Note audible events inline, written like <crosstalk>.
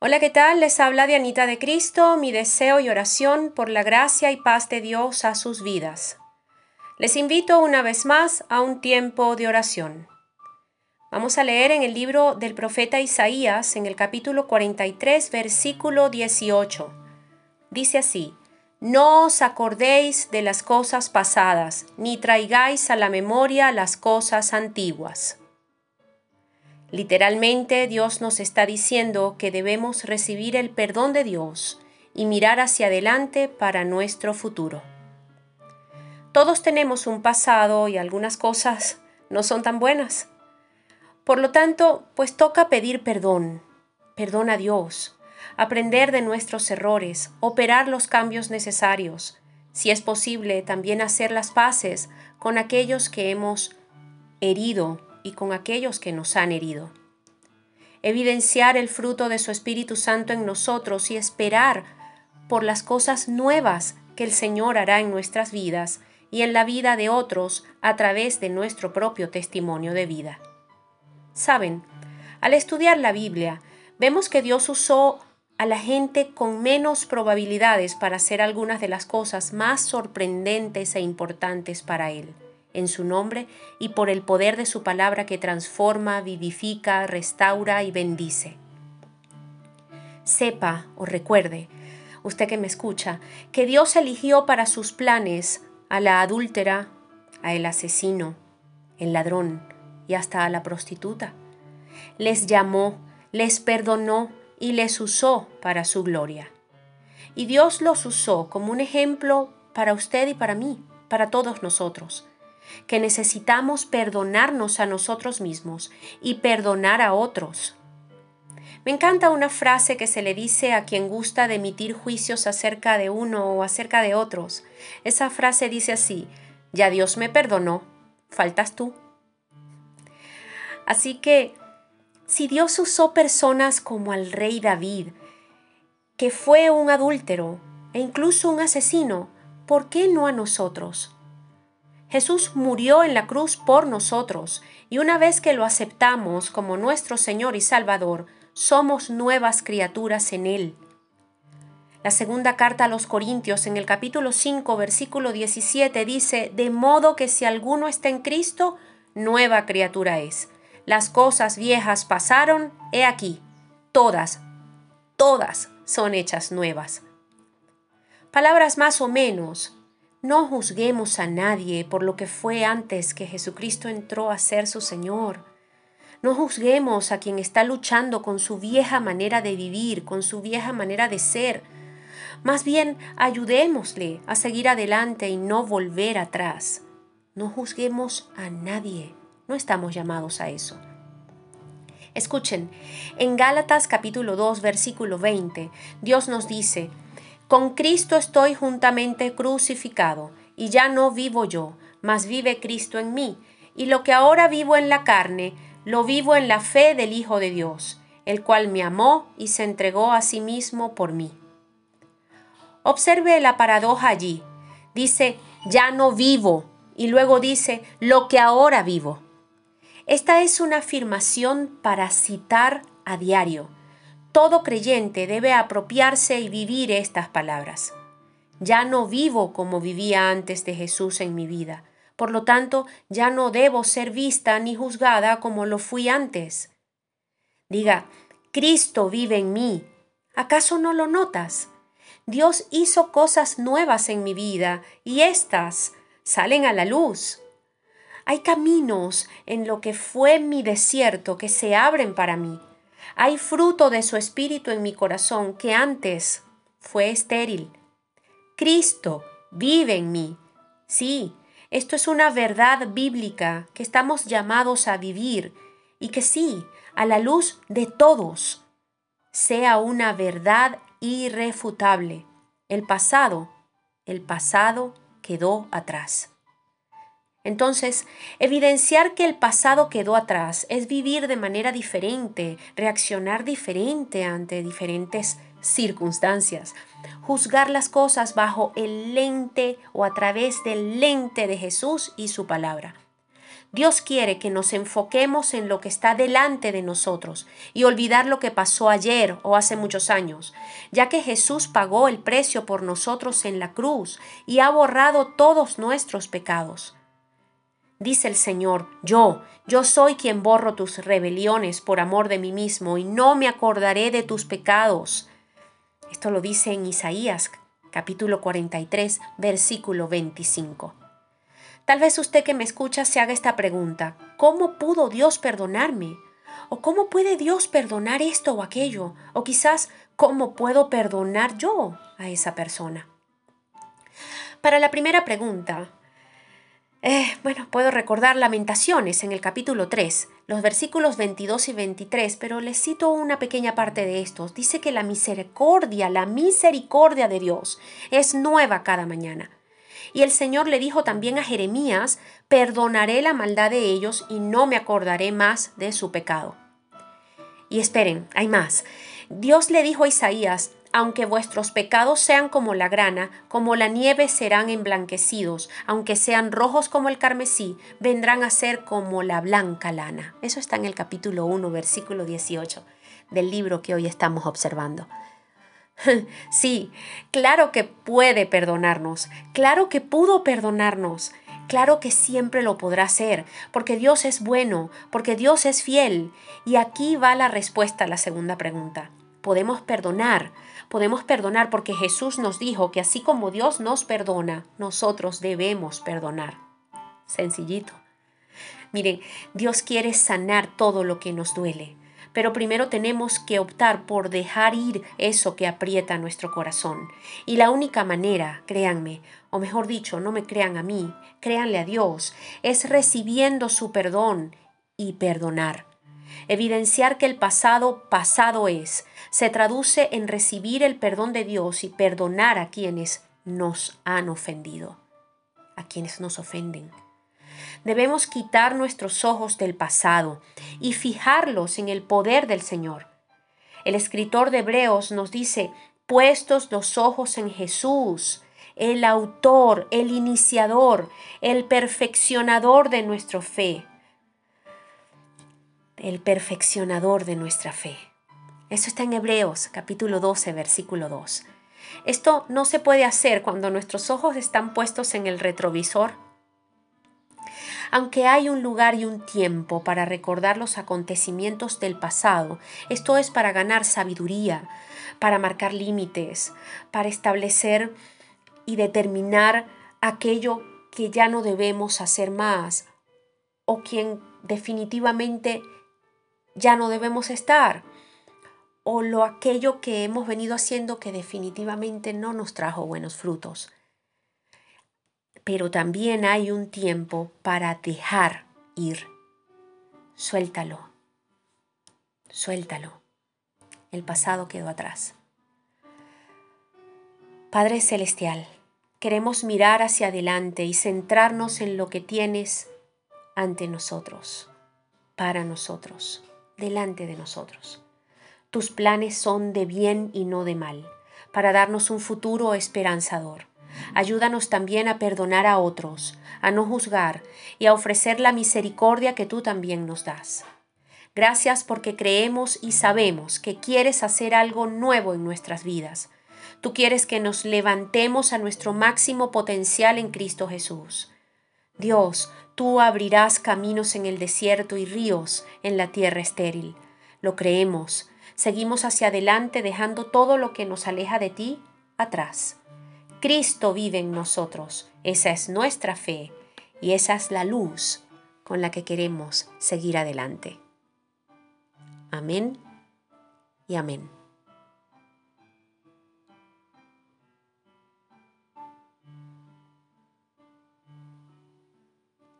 Hola, ¿qué tal? Les habla Dianita de Cristo, mi deseo y oración por la gracia y paz de Dios a sus vidas. Les invito una vez más a un tiempo de oración. Vamos a leer en el libro del profeta Isaías, en el capítulo 43, versículo 18. Dice así, No os acordéis de las cosas pasadas, ni traigáis a la memoria las cosas antiguas. Literalmente Dios nos está diciendo que debemos recibir el perdón de Dios y mirar hacia adelante para nuestro futuro. Todos tenemos un pasado y algunas cosas no son tan buenas. Por lo tanto, pues toca pedir perdón, perdón a Dios, aprender de nuestros errores, operar los cambios necesarios, si es posible también hacer las paces con aquellos que hemos herido y con aquellos que nos han herido. Evidenciar el fruto de su Espíritu Santo en nosotros y esperar por las cosas nuevas que el Señor hará en nuestras vidas y en la vida de otros a través de nuestro propio testimonio de vida. Saben, al estudiar la Biblia, vemos que Dios usó a la gente con menos probabilidades para hacer algunas de las cosas más sorprendentes e importantes para Él en su nombre y por el poder de su palabra que transforma, vivifica, restaura y bendice. Sepa o recuerde, usted que me escucha, que Dios eligió para sus planes a la adúltera, a el asesino, el ladrón y hasta a la prostituta. Les llamó, les perdonó y les usó para su gloria. Y Dios los usó como un ejemplo para usted y para mí, para todos nosotros que necesitamos perdonarnos a nosotros mismos y perdonar a otros. Me encanta una frase que se le dice a quien gusta de emitir juicios acerca de uno o acerca de otros. Esa frase dice así, ya Dios me perdonó, faltas tú. Así que, si Dios usó personas como al rey David, que fue un adúltero e incluso un asesino, ¿por qué no a nosotros? Jesús murió en la cruz por nosotros y una vez que lo aceptamos como nuestro Señor y Salvador, somos nuevas criaturas en Él. La segunda carta a los Corintios en el capítulo 5 versículo 17 dice, de modo que si alguno está en Cristo, nueva criatura es. Las cosas viejas pasaron, he aquí, todas, todas son hechas nuevas. Palabras más o menos, no juzguemos a nadie por lo que fue antes que Jesucristo entró a ser su Señor. No juzguemos a quien está luchando con su vieja manera de vivir, con su vieja manera de ser. Más bien, ayudémosle a seguir adelante y no volver atrás. No juzguemos a nadie. No estamos llamados a eso. Escuchen, en Gálatas capítulo 2 versículo 20, Dios nos dice, con Cristo estoy juntamente crucificado, y ya no vivo yo, mas vive Cristo en mí, y lo que ahora vivo en la carne, lo vivo en la fe del Hijo de Dios, el cual me amó y se entregó a sí mismo por mí. Observe la paradoja allí. Dice, ya no vivo, y luego dice, lo que ahora vivo. Esta es una afirmación para citar a diario todo creyente debe apropiarse y vivir estas palabras. Ya no vivo como vivía antes de Jesús en mi vida. Por lo tanto, ya no debo ser vista ni juzgada como lo fui antes. Diga, Cristo vive en mí. ¿Acaso no lo notas? Dios hizo cosas nuevas en mi vida y éstas salen a la luz. Hay caminos en lo que fue mi desierto que se abren para mí. Hay fruto de su espíritu en mi corazón que antes fue estéril. Cristo vive en mí. Sí, esto es una verdad bíblica que estamos llamados a vivir y que sí, a la luz de todos, sea una verdad irrefutable. El pasado, el pasado quedó atrás. Entonces, evidenciar que el pasado quedó atrás es vivir de manera diferente, reaccionar diferente ante diferentes circunstancias, juzgar las cosas bajo el lente o a través del lente de Jesús y su palabra. Dios quiere que nos enfoquemos en lo que está delante de nosotros y olvidar lo que pasó ayer o hace muchos años, ya que Jesús pagó el precio por nosotros en la cruz y ha borrado todos nuestros pecados. Dice el Señor, yo, yo soy quien borro tus rebeliones por amor de mí mismo y no me acordaré de tus pecados. Esto lo dice en Isaías capítulo 43, versículo 25. Tal vez usted que me escucha se haga esta pregunta, ¿cómo pudo Dios perdonarme? ¿O cómo puede Dios perdonar esto o aquello? O quizás, ¿cómo puedo perdonar yo a esa persona? Para la primera pregunta, eh, bueno, puedo recordar Lamentaciones en el capítulo 3, los versículos 22 y 23, pero les cito una pequeña parte de estos. Dice que la misericordia, la misericordia de Dios es nueva cada mañana. Y el Señor le dijo también a Jeremías, perdonaré la maldad de ellos y no me acordaré más de su pecado. Y esperen, hay más. Dios le dijo a Isaías, aunque vuestros pecados sean como la grana, como la nieve serán emblanquecidos, aunque sean rojos como el carmesí, vendrán a ser como la blanca lana. Eso está en el capítulo 1, versículo 18 del libro que hoy estamos observando. <laughs> Sí, claro que puede perdonarnos, claro que pudo perdonarnos, claro que siempre lo podrá hacer, porque Dios es bueno, porque Dios es fiel. Y aquí va la respuesta a la segunda pregunta. Podemos perdonar, podemos perdonar porque Jesús nos dijo que así como Dios nos perdona, nosotros debemos perdonar. Sencillito. Miren, Dios quiere sanar todo lo que nos duele pero primero tenemos que optar por dejar ir eso que aprieta nuestro corazón. Y la única manera, créanme, o mejor dicho, no me crean a mí, créanle a Dios, es recibiendo su perdón y perdonar. Evidenciar que el pasado pasado es, se traduce en recibir el perdón de Dios y perdonar a quienes nos han ofendido, a quienes nos ofenden. Debemos quitar nuestros ojos del pasado y fijarlos en el poder del Señor. El escritor de Hebreos nos dice, puestos los ojos en Jesús, el autor, el iniciador, el perfeccionador de nuestra fe. El perfeccionador de nuestra fe. Eso está en Hebreos capítulo 12, versículo 2. Esto no se puede hacer cuando nuestros ojos están puestos en el retrovisor aunque hay un lugar y un tiempo para recordar los acontecimientos del pasado, esto es para ganar sabiduría, para marcar límites, para establecer y determinar aquello que ya no debemos hacer más o quien definitivamente ya no debemos estar o lo aquello que hemos venido haciendo que definitivamente no nos trajo buenos frutos pero también hay un tiempo para dejar ir. Suéltalo, suéltalo. El pasado quedó atrás. Padre Celestial, queremos mirar hacia adelante y centrarnos en lo que tienes ante nosotros, para nosotros, delante de nosotros. Tus planes son de bien y no de mal, para darnos un futuro esperanzador. Ayúdanos también a perdonar a otros, a no juzgar y a ofrecer la misericordia que tú también nos das. Gracias porque creemos y sabemos que quieres hacer algo nuevo en nuestras vidas. Tú quieres que nos levantemos a nuestro máximo potencial en Cristo Jesús. Dios, tú abrirás caminos en el desierto y ríos en la tierra estéril. Lo creemos. Seguimos hacia adelante dejando todo lo que nos aleja de ti atrás. Cristo vive en nosotros. Esa es nuestra fe y esa es la luz con la que queremos seguir adelante. Amén y amén.